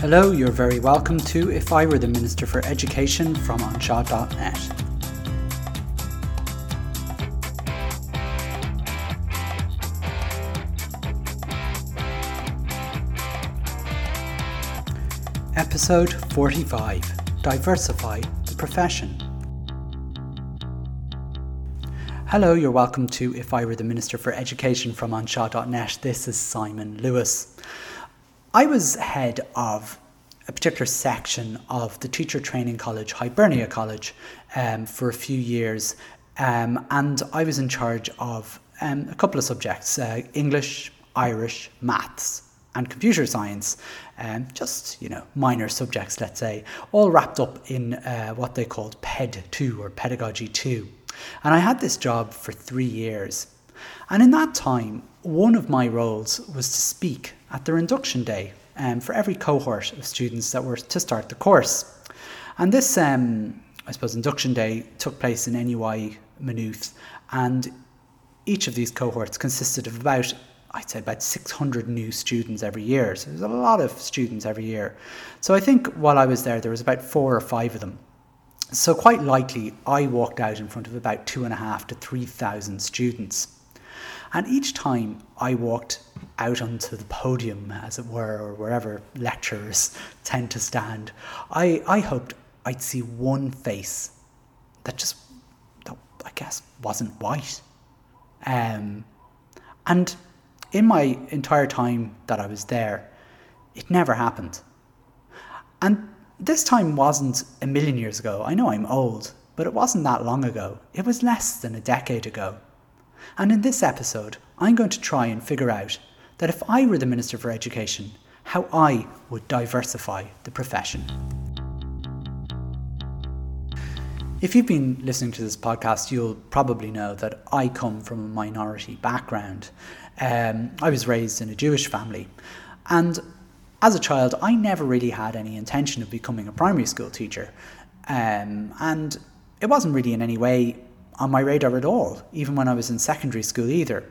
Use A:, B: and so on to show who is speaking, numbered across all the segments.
A: Hello, you're very welcome to If I Were the Minister for Education from anseo.net. Episode 45 Diversify the Profession. Hello, you're welcome to If I Were the Minister for Education from anseo.net. This is Simon Lewis. I was head of a particular section of the Teacher Training College, Hibernia College, um, for a few years, um, and I was in charge of um, a couple of subjects uh, English, Irish, maths, and computer science. Um, just, you know, minor subjects, let's say, all wrapped up in uh, what they called PED 2 or Pedagogy 2. And I had this job for three years. And in that time, one of my roles was to speak at their induction day um, for every cohort of students that were to start the course. And this, um, I suppose, induction day took place in NUI Maynooth, and each of these cohorts consisted of about, I'd say, about 600 new students every year. So there's a lot of students every year. So I think while I was there, there was about four or five of them. So quite likely, I walked out in front of about two and a half to 3,000 students. And each time I walked out onto the podium, as it were, or wherever lecturers tend to stand, I, I hoped I'd see one face that just, that I guess, wasn't white. Um, and in my entire time that I was there, it never happened. And this time wasn't a million years ago. I know I'm old, but it wasn't that long ago. It was less than a decade ago. And in this episode, I'm going to try and figure out that if I were the Minister for Education, how I would diversify the profession. If you've been listening to this podcast, you'll probably know that I come from a minority background. Um, I was raised in a Jewish family, and as a child, I never really had any intention of becoming a primary school teacher. Um, and it wasn't really in any way on my radar at all, even when I was in secondary school either.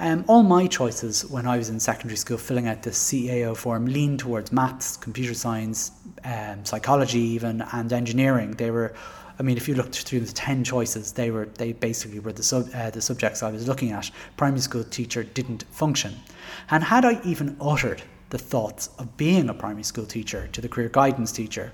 A: Um, all my choices when I was in secondary school, filling out the CAO form, leaned towards maths, computer science, um, psychology, even, and engineering. They were, I mean, if you looked through the ten choices, they were they basically were the sub, uh, the subjects I was looking at. Primary school teacher didn't function, and had I even uttered the thoughts of being a primary school teacher to the career guidance teacher,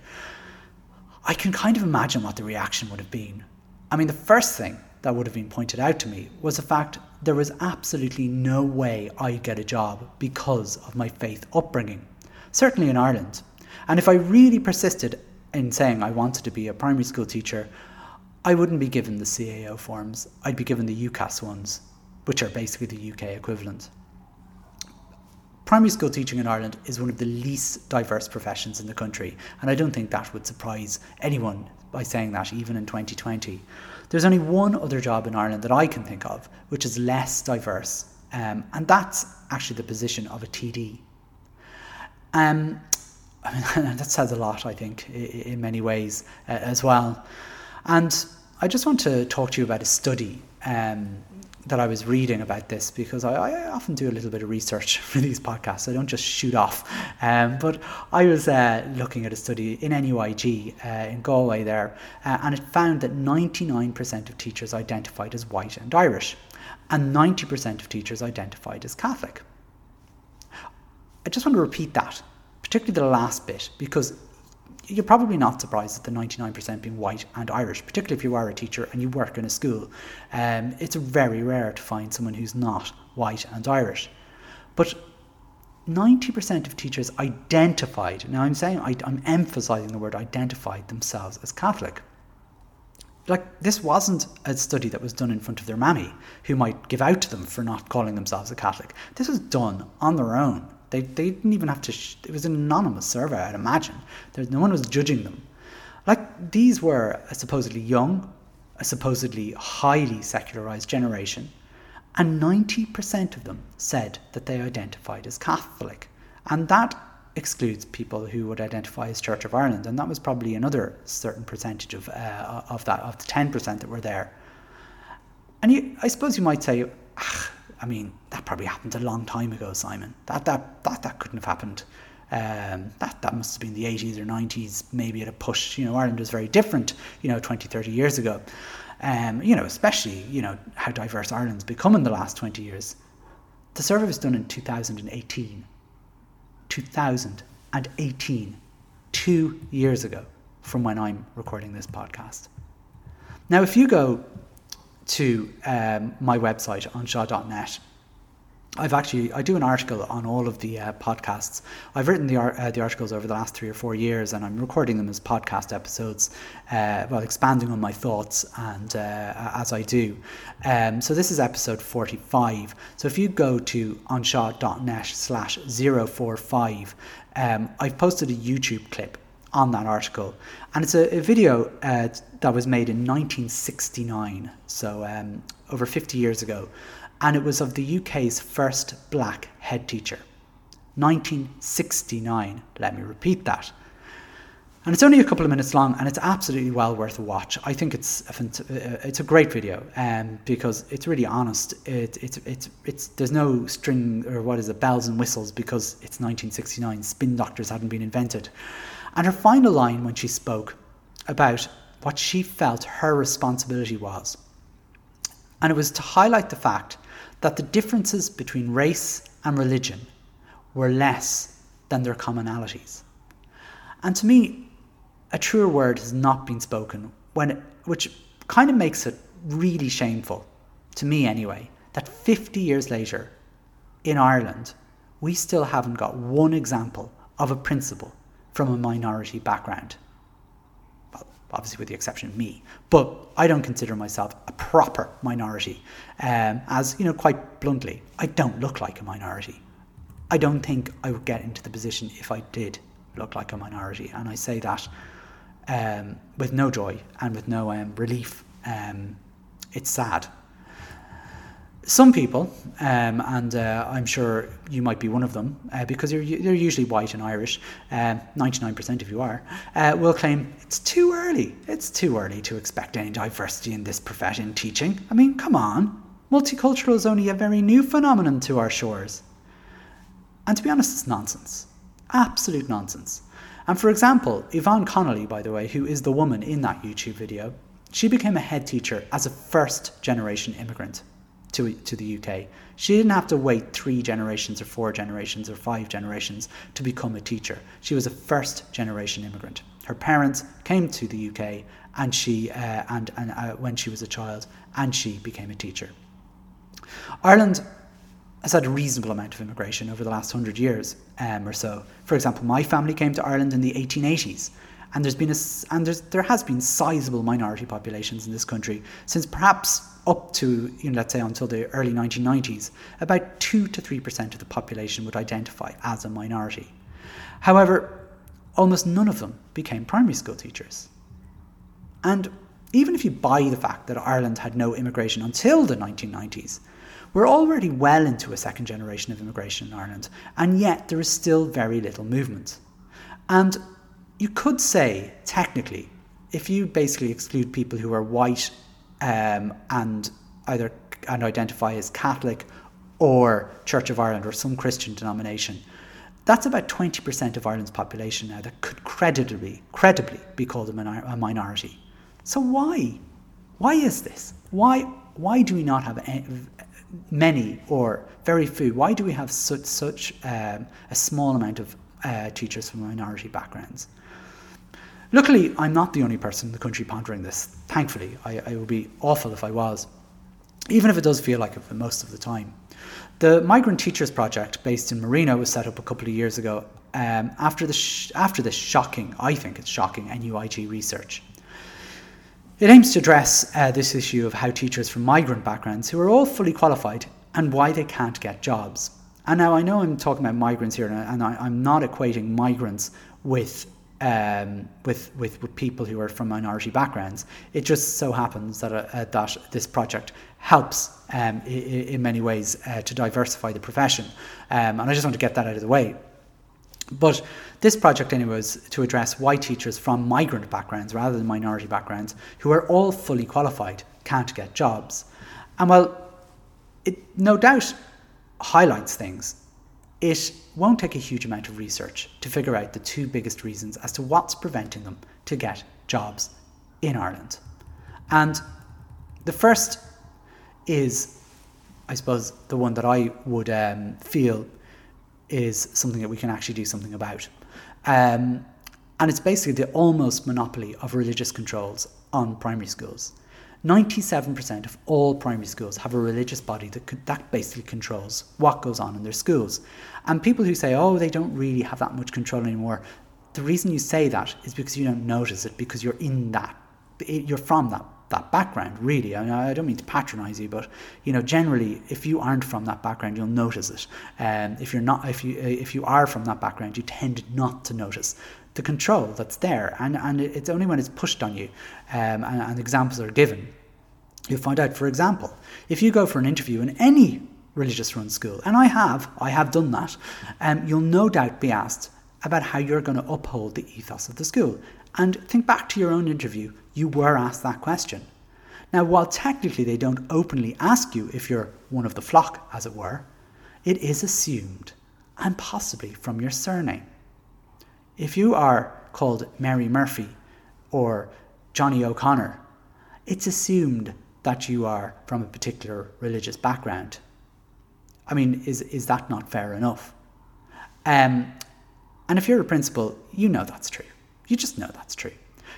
A: I can kind of imagine what the reaction would have been. I mean, the first thing that would have been pointed out to me was the fact there was absolutely no way I'd get a job because of my faith upbringing, certainly in Ireland. And if I really persisted in saying I wanted to be a primary school teacher, I wouldn't be given the CAO forms, I'd be given the UCAS ones, which are basically the UK equivalent. Primary school teaching in Ireland is one of the least diverse professions in the country, and I don't think that would surprise anyone by saying that, even in 2020. There's only one other job in Ireland that I can think of which is less diverse, um, and that's actually the position of a TD. Um, I mean, that says a lot, I think, in many ways uh, as well. And I just want to talk to you about a study um, that I was reading about this because I, I, often do a little bit of research for these podcasts. I don't just shoot off. Um, but I was uh, looking at a study in NUIG uh, in Galway there, uh, and it found that 99% of teachers identified as white and Irish, and 90% of teachers identified as Catholic. I just want to repeat that, particularly the last bit, because you're probably not surprised at the 99% being white and Irish, particularly if you are a teacher and you work in a school. Um, it's very rare to find someone who's not white and Irish. But 90% of teachers identified, now I'm saying, I, I'm emphasizing the word identified themselves as Catholic. Like, this wasn't a study that was done in front of their mammy, who might give out to them for not calling themselves a Catholic. This was done on their own they, they didn't even have to, sh- it was an anonymous survey, I'd imagine. There, no one was judging them. Like, these were a supposedly young, a supposedly highly secularized generation, and 90% of them said that they identified as Catholic. And that excludes people who would identify as Church of Ireland, and that was probably another certain percentage of, uh, of that, of the 10% that were there. And you, I suppose you might say, ah, I mean, that probably happened a long time ago, Simon. That that that that couldn't have happened Um, that, that must have been the 80s or 90s, maybe at a push. You know, Ireland was very different, you know, 20, 30 years ago. Um, you know, especially, you know, how diverse Ireland's become in the last 20 years. The survey was done in 2018. 2018. Two years ago from when I'm recording this podcast. Now, if you go to um, my website anseo.net, I've actually I do an article on all of the uh, podcasts. I've written the uh, the articles over the last three or four years, and I'm recording them as podcast episodes, uh, well, expanding on my thoughts and uh, as I do. Um, so this is episode 45. So if you go to anseo.net slash 045, um, I've posted a YouTube clip on that article, and it's a, a video uh, that was made in 1969, so um, over 50 years ago and it was of the UK's first black head teacher. 1969, let me repeat that. And it's only a couple of minutes long, and it's absolutely well worth a watch. I think it's a, uh, it's a great video um, because it's really honest. It, it, it, it's, there's no string or what is it, bells and whistles because it's 1969. Spin doctors hadn't been invented. And her final line when she spoke about what she felt her responsibility was, and it was to highlight the fact that the differences between race and religion were less than their commonalities. And to me, a truer word has not been spoken, when it, which kind of makes it really shameful, to me anyway, that 50 years later in Ireland, we still haven't got one example of a principal from a minority background Well, obviously with the exception of me. But I don't consider myself a proper minority, um, as you know, quite bluntly, I don't look like a minority. I don't think I would get into the position if I did look like a minority, and I say that um, with no joy and with no um, relief. Um, it's sad some people, um, and uh, I'm sure you might be one of them, uh, because you're, you're usually white and Irish, uh, 99% if you are, uh, will claim it's too early. It's too early to expect any diversity in this profession teaching. I mean, come on. Multicultural is only a very new phenomenon to our shores. And to be honest, it's nonsense. Absolute nonsense. And for example, Yvonne Connolly, by the way, who is the woman in that YouTube video, she became a head teacher as a first generation immigrant to, to the UK. She didn't have to wait three generations or four generations or five generations to become a teacher. She was a first generation immigrant. Her parents came to the UK and she uh, and, and uh, when she was a child and she became a teacher. Ireland has had a reasonable amount of immigration over the last hundred years um, or so. For example, my family came to Ireland in the 1880s and there's been a, and there's, there has been sizable minority populations in this country since perhaps up to you know, let's say until the early 1990s, about two to three percent of the population would identify as a minority. However, almost none of them became primary school teachers. And even if you buy the fact that Ireland had no immigration until the 1990s, we're already well into a second generation of immigration in Ireland, and yet there is still very little movement. And you could say, technically, if you basically exclude people who are white um, and either and identify as Catholic or Church of Ireland or some Christian denomination, that's about 20% of Ireland's population now that could credibly, credibly be called a, minor, a minority. So why? Why is this? Why, why do we not have many or very few? Why do we have such, such um, a small amount of uh, teachers from minority backgrounds? Luckily, I'm not the only person in the country pondering this. Thankfully, I, I would be awful if I was, even if it does feel like it for most of the time. The Migrant Teachers Project, based in Marino, was set up a couple of years ago um, after, the sh- after this shocking, I think it's shocking, NUIG research. It aims to address uh, this issue of how teachers from migrant backgrounds, who are all fully qualified, and why they can't get jobs. And now I know I'm talking about migrants here, and I, am not equating migrants with um, with, with, with people who are from minority backgrounds. It just so happens that, uh, uh that this project helps um, in, in, many ways uh, to diversify the profession. Um, and I just want to get that out of the way. But this project, anyway, was to address why teachers from migrant backgrounds rather than minority backgrounds, who are all fully qualified, can't get jobs. And while it no doubt highlights things, it won't take a huge amount of research to figure out the two biggest reasons as to what's preventing them to get jobs in Ireland. And the first is, I suppose, the one that I would um, feel is something that we can actually do something about. Um, and it's basically the almost monopoly of religious controls on primary schools. 97% of all primary schools have a religious body that, that basically controls what goes on in their schools. And people who say, oh, they don't really have that much control anymore, the reason you say that is because you don't notice it, because you're in that, you're from that that background really I, mean, I don't mean to patronize you but you know generally if you aren't from that background you'll notice it um, if you're not if you if you are from that background you tend not to notice the control that's there and and it's only when it's pushed on you um, and, and examples are given you'll find out for example if you go for an interview in any religious run school and I have I have done that um, you'll no doubt be asked about how you're going to uphold the ethos of the school and think back to your own interview, you were asked that question. Now, while technically they don't openly ask you if you're one of the flock, as it were, it is assumed, and possibly from your surname. If you are called Mary Murphy or Johnny O'Connor, it's assumed that you are from a particular religious background. I mean, is, is that not fair enough? Um, and if you're a principal, you know that's true. You just know that's true,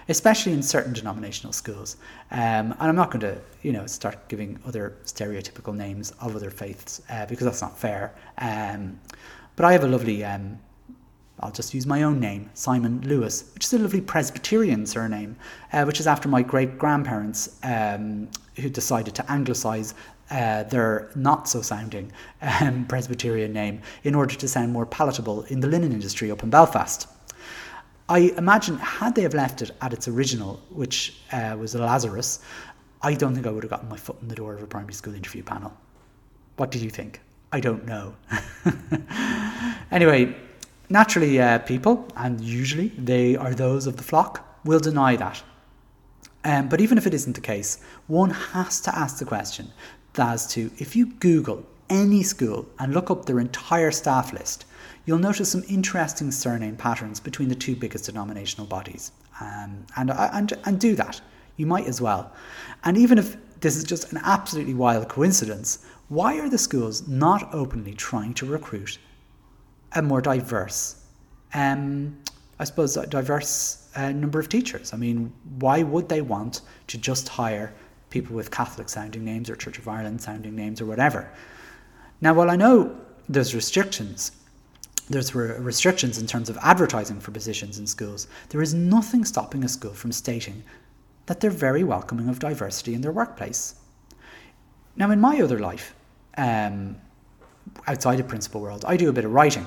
A: especially in certain denominational schools. Um, and I'm not going to, you know, start giving other stereotypical names of other faiths uh, because that's not fair. Um, but I have a lovely, um, I'll just use my own name, Simon Lewis, which is a lovely Presbyterian surname, uh, which is after my great grandparents um, who decided to anglicise uh, their not so sounding um, Presbyterian name in order to sound more palatable in the linen industry up in Belfast. I imagine had they have left it at its original, which uh, was Lazarus, I don't think I would have gotten my foot in the door of a primary school interview panel. What did you think? I don't know. anyway, naturally, uh, people, and usually they are those of the flock, will deny that. Um, but even if it isn't the case, one has to ask the question as to if you Google any school and look up their entire staff list, you'll notice some interesting surname patterns between the two biggest denominational bodies. Um, and, uh, and, and do that. You might as well. And even if this is just an absolutely wild coincidence, why are the schools not openly trying to recruit a more diverse, um, I suppose, a diverse uh, number of teachers? I mean, why would they want to just hire people with Catholic sounding names or Church of Ireland sounding names or whatever? Now, while I know there's restrictions there's restrictions in terms of advertising for positions in schools. There is nothing stopping a school from stating that they're very welcoming of diversity in their workplace. Now, in my other life, um, outside of principal world, I do a bit of writing.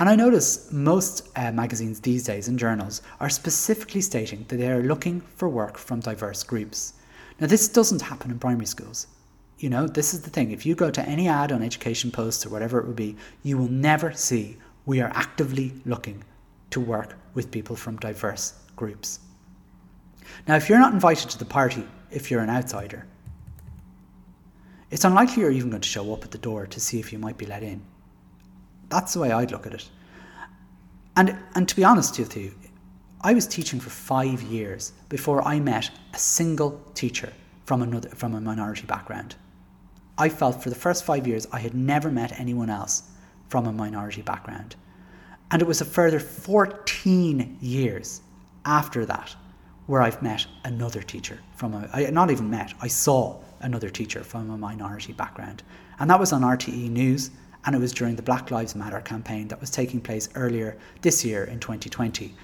A: And I notice most uh, magazines these days and journals are specifically stating that they are looking for work from diverse groups. Now, this doesn't happen in primary schools. You know, this is the thing. If you go to any ad on education posts or whatever it would be, you will never see we are actively looking to work with people from diverse groups. Now, if you're not invited to the party, if you're an outsider, it's unlikely you're even going to show up at the door to see if you might be let in. That's the way I'd look at it. And, and to be honest with you, I was teaching for five years before I met a single teacher from, another, from a minority background. I felt for the first five years I had never met anyone else from a minority background. And it was a further 14 years after that where I've met another teacher from a, I not even met, I saw another teacher from a minority background. And that was on RTE News, and it was during the Black Lives Matter campaign that was taking place earlier this year in 2020.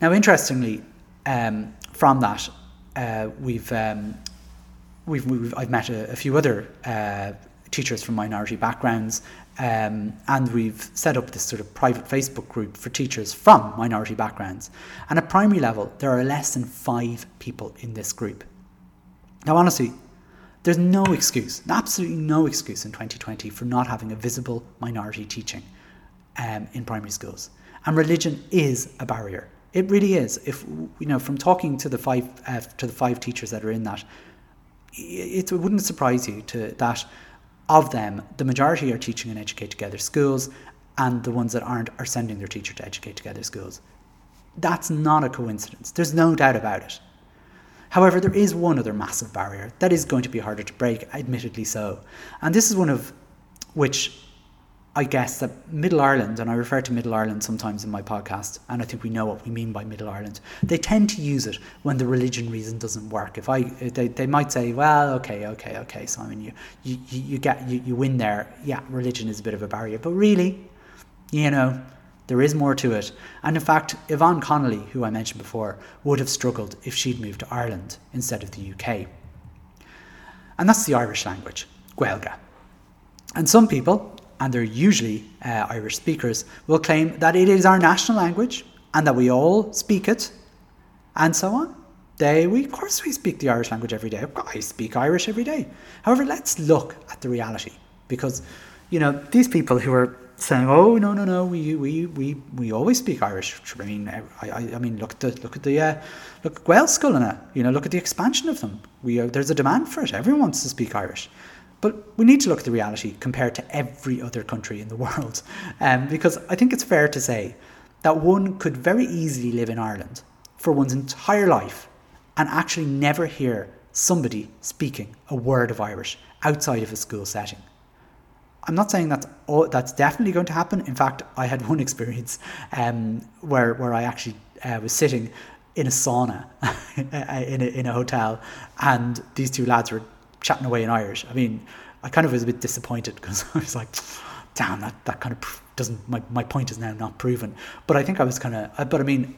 A: Now, interestingly, um, from that, uh, we've um, we've, we've I've met a, a few other uh, teachers from minority backgrounds, um, and we've set up this sort of private Facebook group for teachers from minority backgrounds. And at primary level, there are less than five people in this group. Now, honestly, there's no excuse, absolutely no excuse in 2020 for not having a visible minority teaching um, in primary schools. And religion is a barrier. It really is. If you know, from talking to the five uh, to the five teachers that are in that, it, it wouldn't surprise you to that of them, the majority are teaching in Educate Together schools, and the ones that aren't are sending their teacher to Educate Together schools. That's not a coincidence. There's no doubt about it. However, there is one other massive barrier that is going to be harder to break, admittedly so. And this is one of which I guess that Middle Ireland, and I refer to Middle Ireland sometimes in my podcast, and I think we know what we mean by Middle Ireland. They tend to use it when the religion reason doesn't work. If I, they, they might say, well, okay, okay, okay, Simon, you, you, you get, you, you win there. Yeah, religion is a bit of a barrier, but really, you know, there is more to it. And in fact, Yvonne Connolly, who I mentioned before, would have struggled if she'd moved to Ireland instead of the UK. And that's the Irish language, Gaeilge. And some people, and they're usually uh, Irish speakers, will claim that it is our national language and that we all speak it, and so on. They, we, of course, we speak the Irish language every day. I speak Irish every day. However, let's look at the reality because, you know, these people who are saying, "Oh no, no, no, we we we, we always speak Irish." I mean, I, I, I mean, look at the look at the uh, look at in it. You know, look at the expansion of them. We uh, there's a demand for it. Everyone wants to speak Irish. But we need to look at the reality compared to every other country in the world. Um, because I think it's fair to say that one could very easily live in Ireland for one's entire life and actually never hear somebody speaking a word of Irish outside of a school setting. I'm not saying that's that's definitely going to happen. In fact, I had one experience um, where where I actually uh, was sitting in a sauna in a, in a hotel, and these two lads were chatting away in Irish. I mean, I kind of was a bit disappointed because I was like, damn, that, that kind of doesn't, my, my point is now not proven. But I think I was kind of, but I mean,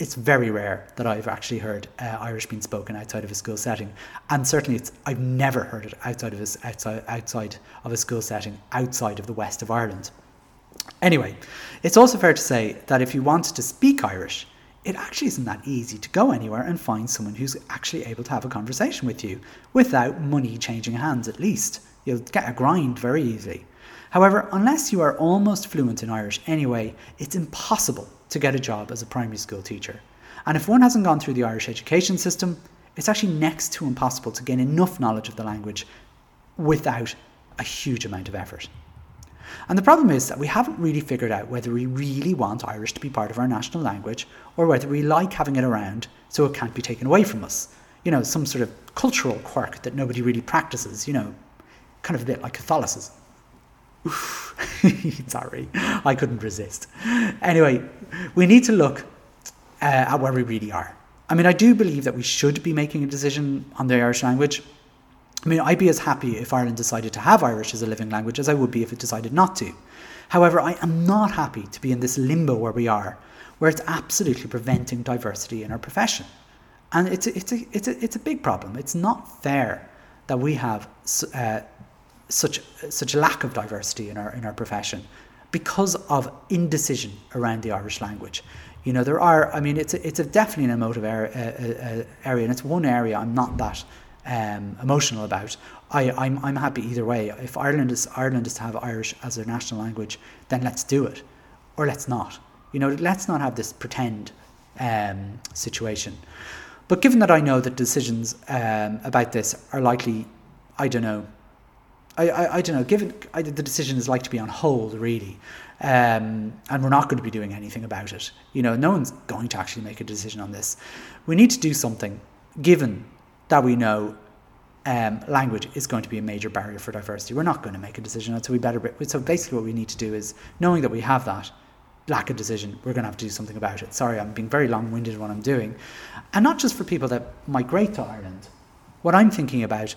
A: it's very rare that I've actually heard uh, Irish being spoken outside of a school setting, and certainly it's I've never heard it outside of a, outside outside of a school setting outside of the west of Ireland. Anyway, it's also fair to say that if you wanted to speak Irish, it actually isn't that easy to go anywhere and find someone who's actually able to have a conversation with you without money changing hands, at least. You'll get a grind very easily. However, unless you are almost fluent in Irish anyway, it's impossible to get a job as a primary school teacher. And if one hasn't gone through the Irish education system, it's actually next to impossible to gain enough knowledge of the language without a huge amount of effort. And the problem is that we haven't really figured out whether we really want Irish to be part of our national language or whether we like having it around so it can't be taken away from us. You know, some sort of cultural quirk that nobody really practices, you know, kind of a bit like Catholicism. Sorry, I couldn't resist. Anyway, we need to look uh, at where we really are. I mean, I do believe that we should be making a decision on the Irish language I mean, I'd be as happy if Ireland decided to have Irish as a living language as I would be if it decided not to. However, I am not happy to be in this limbo where we are, where it's absolutely preventing diversity in our profession. And it's a, it's a, it's a, it's a big problem. It's not fair that we have uh, such, such a lack of diversity in our, in our profession because of indecision around the Irish language. You know, there are, I mean, it's a, it's a definitely an emotive area, uh, uh, area, and it's one area I'm not that um, emotional about. I, I'm, I'm happy either way. If Ireland is Ireland is to have Irish as their national language, then let's do it, or let's not. You know, let's not have this pretend um, situation. But given that I know that decisions um, about this are likely, I don't know, I, I, I don't know, given I, the decision is like to be on hold, really, um, and we're not going to be doing anything about it. You know, no one's going to actually make a decision on this. We need to do something, given that we know um, language is going to be a major barrier for diversity. We're not going to make a decision on so we better. So basically, what we need to do is knowing that we have that lack of decision, we're going to have to do something about it. Sorry, I'm being very long-winded in what I'm doing, and not just for people that migrate to Ireland. What I'm thinking about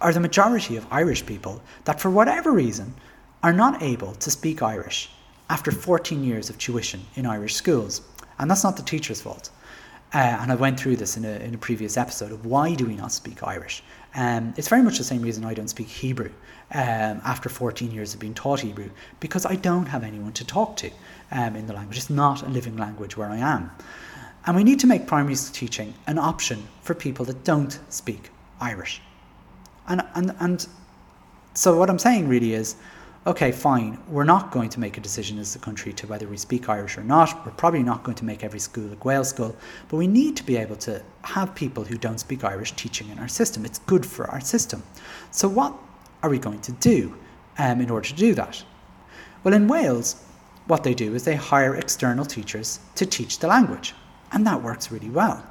A: are the majority of Irish people that, for whatever reason, are not able to speak Irish after 14 years of tuition in Irish schools, and that's not the teacher's fault. Uh, and I went through this in a, in a previous episode of why do we not speak Irish. Um, it's very much the same reason I don't speak Hebrew um, after 14 years of being taught Hebrew, because I don't have anyone to talk to um, in the language. It's not a living language where I am. And we need to make primary teaching an option for people that don't speak Irish. And, and, and so what I'm saying really is okay, fine, we're not going to make a decision as a country to whether we speak Irish or not. We're probably not going to make every school a Gaelscoil, but we need to be able to have people who don't speak Irish teaching in our system. It's good for our system. So what are we going to do um, in order to do that? Well, in Wales, what they do is they hire external teachers to teach the language, and that works really well.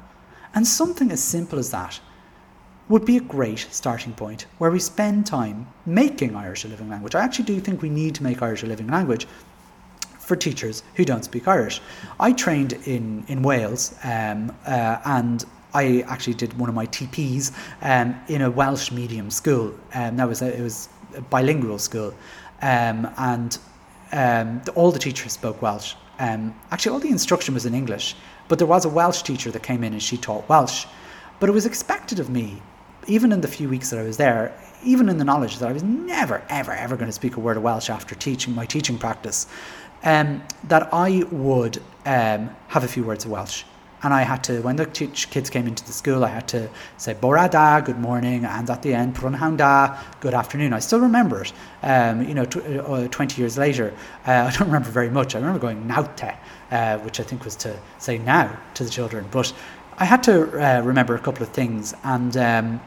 A: And something as simple as that would be a great starting point where we spend time making Irish a living language. I actually do think we need to make Irish a living language for teachers who don't speak Irish. I trained in, in Wales um, uh, and I actually did one of my TPs um, in a Welsh medium school. Um, that was a, it was a bilingual school, um, and um, the, all the teachers spoke Welsh. Um, actually, all the instruction was in English, but there was a Welsh teacher that came in and she taught Welsh. But it was expected of me even in the few weeks that I was there, even in the knowledge that I was never, ever, ever going to speak a word of Welsh after teaching my teaching practice, um, that I would um, have a few words of Welsh. And I had to, when the teach kids came into the school, I had to say Bore da, good morning, and at the end, Prynhawn da, good afternoon. I still remember it. Um, you know, tw- uh, 20 years later, uh, I don't remember very much. I remember going naute, uh, which I think was to say now to the children. But I had to uh, remember a couple of things, and um,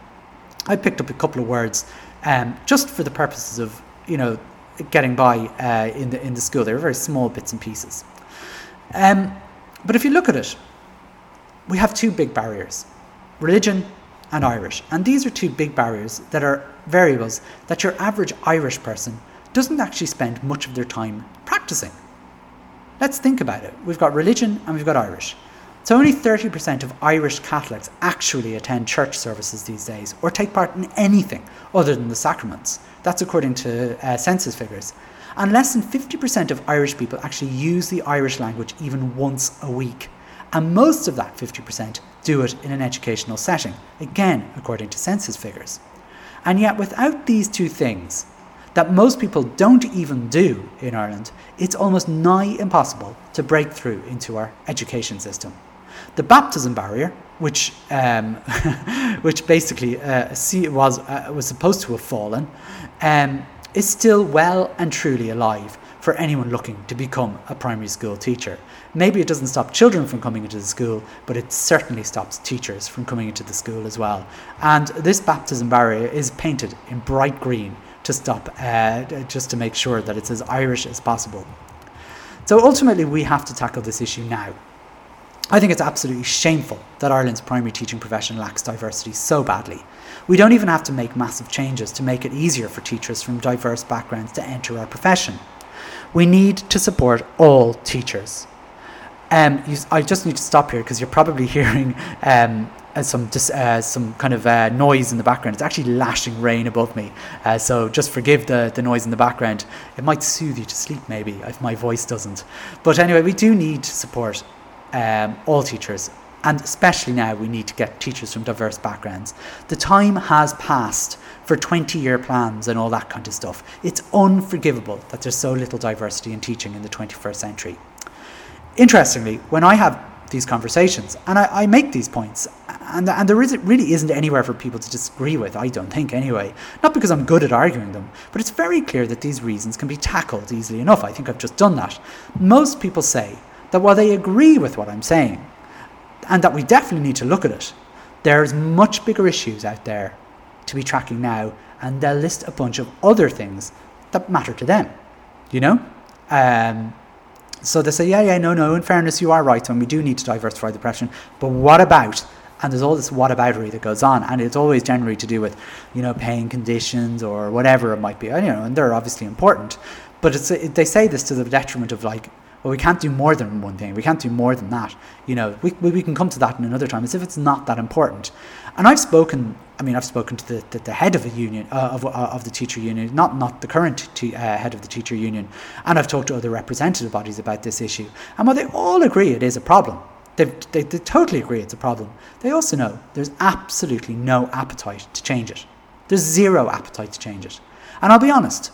A: I picked up a couple of words um, just for the purposes of, you know, getting by uh, in the in the school. They were very small bits and pieces. Um, but if you look at it, we have two big barriers: religion and Irish, and these are two big barriers that are variables that your average Irish person doesn't actually spend much of their time practicing. Let's think about it. We've got religion and we've got Irish. So only 30% of Irish Catholics actually attend church services these days or take part in anything other than the sacraments. That's according to uh, census figures. And less than 50% of Irish people actually use the Irish language even once a week. And most of that 50% do it in an educational setting, again, according to census figures. And yet, without these two things, that most people don't even do in Ireland, it's almost nigh impossible to break through into our education system. The baptism barrier, which um, which basically uh, was uh, was supposed to have fallen, um, is still well and truly alive for anyone looking to become a primary school teacher. Maybe it doesn't stop children from coming into the school, but it certainly stops teachers from coming into the school as well. And this baptism barrier is painted in bright green to stop, uh, just to make sure that it's as Irish as possible. So ultimately, we have to tackle this issue now. I think it's absolutely shameful that Ireland's primary teaching profession lacks diversity so badly. We don't even have to make massive changes to make it easier for teachers from diverse backgrounds to enter our profession. We need to support all teachers. Um, you, I just need to stop here because you're probably hearing um, uh, some uh, some kind of uh, noise in the background. It's actually lashing rain above me, uh, so just forgive the, the noise in the background. It might soothe you to sleep, maybe, if my voice doesn't. But anyway, we do need to support um, all teachers, and especially now we need to get teachers from diverse backgrounds. The time has passed for 20 year plans and all that kind of stuff. It's unforgivable that there's so little diversity in teaching in the 21st century. Interestingly, when I have these conversations and I, I make these points, and, and there is, really isn't anywhere for people to disagree with, I don't think anyway. Not because I'm good at arguing them, but it's very clear that these reasons can be tackled easily enough. I think I've just done that. Most people say that while they agree with what I'm saying, and that we definitely need to look at it, there's much bigger issues out there to be tracking now, and they'll list a bunch of other things that matter to them. You know? Um, so they say, yeah, yeah, no, no, in fairness, you are right, and we do need to diversify the profession. But what about? And there's all this whataboutery that goes on, and it's always generally to do with, you know, paying conditions or whatever it might be. You know, and they're obviously important, but it's they say this to the detriment of like well, we can't do more than one thing. We can't do more than that. You know, we, we can come to that in another time as if it's not that important. And I've spoken, I mean, I've spoken to the, the, the head of a union, uh, of, uh, of the teacher union, not, not the current uh, head of the teacher union. And I've talked to other representative bodies about this issue. And while they all agree it is a problem, they, they, they totally agree it's a problem, they also know there's absolutely no appetite to change it. There's zero appetite to change it. And I'll be honest,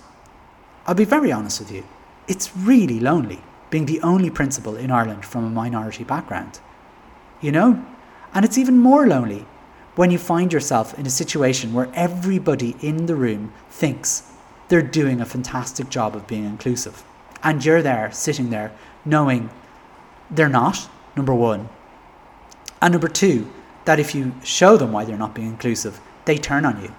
A: I'll be very honest with you, it's really lonely being the only principal in Ireland from a minority background. You know? And it's even more lonely when you find yourself in a situation where everybody in the room thinks they're doing a fantastic job of being inclusive. And you're there, sitting there, knowing they're not, number one. And number two, that if you show them why they're not being inclusive, they turn on you.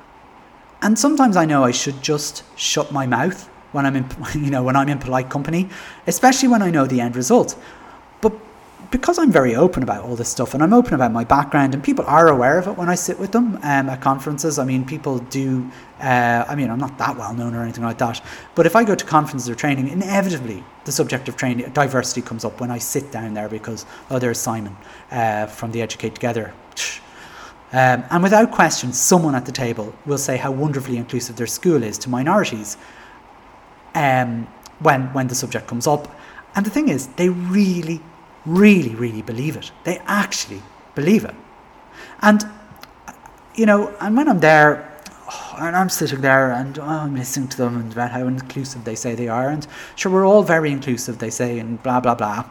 A: And sometimes I know I should just shut my mouth when I'm in, you know, when I'm in polite company, especially when I know the end result. But because I'm very open about all this stuff and I'm open about my background and people are aware of it when I sit with them um, at conferences. I mean, people do, uh, I mean, I'm not that well known or anything like that. But if I go to conferences or training, inevitably the subject of training, diversity comes up when I sit down there because, oh, there's Simon uh, from the Educate Together. Um, and without question, someone at the table will say how wonderfully inclusive their school is to minorities um, when, when the subject comes up. And the thing is, they really, really, really believe it. They actually believe it. And, you know, and when I'm there, oh, and I'm sitting there and oh, I'm listening to them and about how inclusive they say they are, and sure, we're all very inclusive, they say, and blah, blah, blah.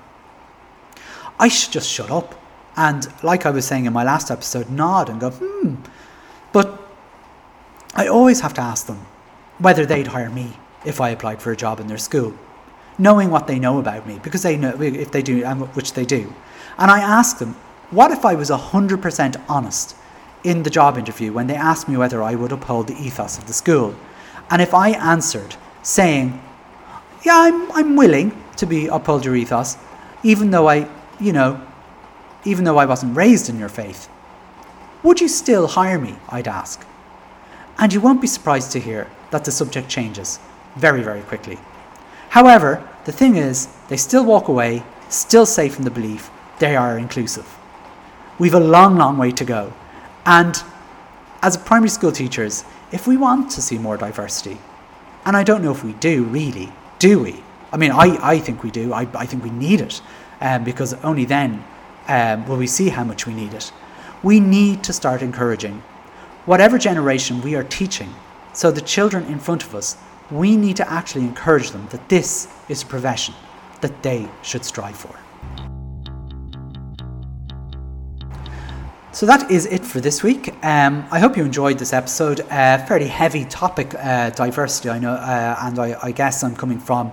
A: I should just shut up. And like I was saying in my last episode, nod and go, hmm. But I always have to ask them whether they'd hire me if I applied for a job in their school knowing what they know about me, because they know if they do, which they do. And I asked them, what if I was 100% honest in the job interview when they asked me whether I would uphold the ethos of the school? And if I answered saying, yeah, I'm, I'm willing to be uphold your ethos, even though I, you know, even though I wasn't raised in your faith, would you still hire me? I'd ask. And you won't be surprised to hear that the subject changes very, very quickly. However, the thing is, they still walk away, still safe in the belief they are inclusive. We've a long, long way to go. And as primary school teachers, if we want to see more diversity, and I don't know if we do really, do we? I mean, I, I think we do. I, I think we need it um, because only then um, will we see how much we need it. We need to start encouraging whatever generation we are teaching so the children in front of us we need to actually encourage them that this is a profession that they should strive for. So that is it for this week. Um, I hope you enjoyed this episode. Uh, fairly heavy topic, uh, diversity, I know, uh, and I, I, guess I'm coming from,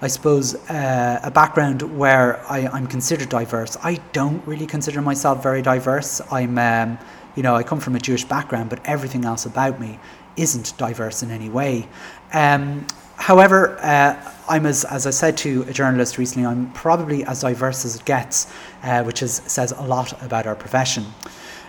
A: I suppose, uh, a background where I, am considered diverse. I don't really consider myself very diverse. I'm, um, you know, I come from a Jewish background, but everything else about me isn't diverse in any way. Um, however, uh, I'm as, as I said to a journalist recently, I'm probably as diverse as it gets, uh, which is, says a lot about our profession.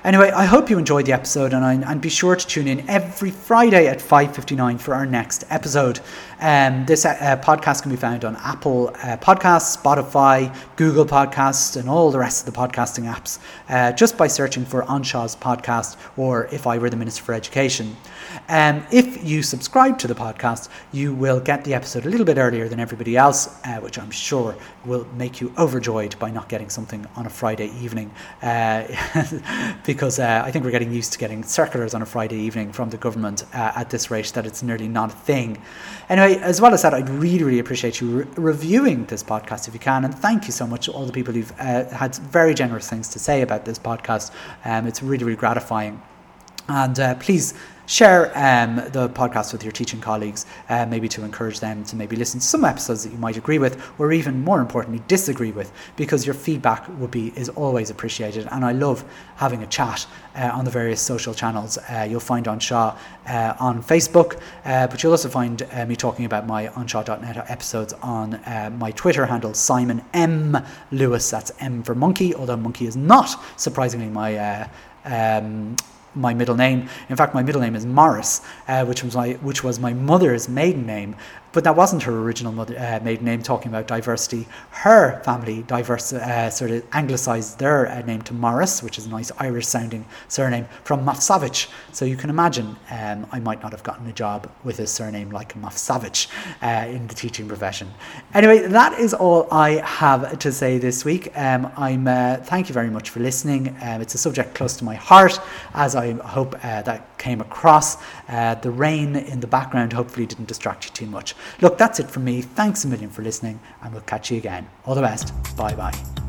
A: Anyway, I hope you enjoyed the episode, and, I, and be sure to tune in every Friday at 5:59 for our next episode. Um, this uh, podcast can be found on Apple uh, Podcasts, Spotify, Google Podcasts, and all the rest of the podcasting apps, uh, just by searching for Anseo's podcast or If I Were the Minister for Education. Um, if you subscribe to the podcast, you will get the episode a little bit earlier than everybody else, uh, which I'm sure will make you overjoyed by not getting something on a Friday evening. Uh, because uh, I think we're getting used to getting circulars on a Friday evening from the government uh, at this rate that it's nearly not a thing. Anyway, as well as that, I'd really, really appreciate you re- reviewing this podcast if you can. And thank you so much to all the people who've uh, had very generous things to say about this podcast. Um, it's really, really gratifying. And uh, please share um, the podcast with your teaching colleagues, uh, maybe to encourage them to maybe listen to some episodes that you might agree with, or even more importantly, disagree with, because your feedback would be is always appreciated. And I love having a chat uh, on the various social channels. Uh, you'll find Anseo uh, on Facebook, uh, but you'll also find uh, me talking about my Anseo.net episodes on my Twitter handle, Simon M Lewis. That's M for monkey, although monkey is not surprisingly my. Um, my middle name. In fact, my middle name is Morris, uh, which was my which was my mother's maiden name. But that wasn't her original mother, uh, maiden name. Talking about diversity, her family diverse uh, sort of anglicised their uh, name to Morris, which is a nice Irish-sounding surname from Mafsavich. So you can imagine, um, I might not have gotten a job with a surname like Mafsavich uh, in the teaching profession. Anyway, that is all I have to say this week. Um, I'm uh, thank you very much for listening. Um, it's a subject close to my heart, as I hope uh, that came across. the rain in the background hopefully didn't distract you too much. Look, that's it from me. Thanks a million for listening, and we'll catch you again. All the best. Bye bye.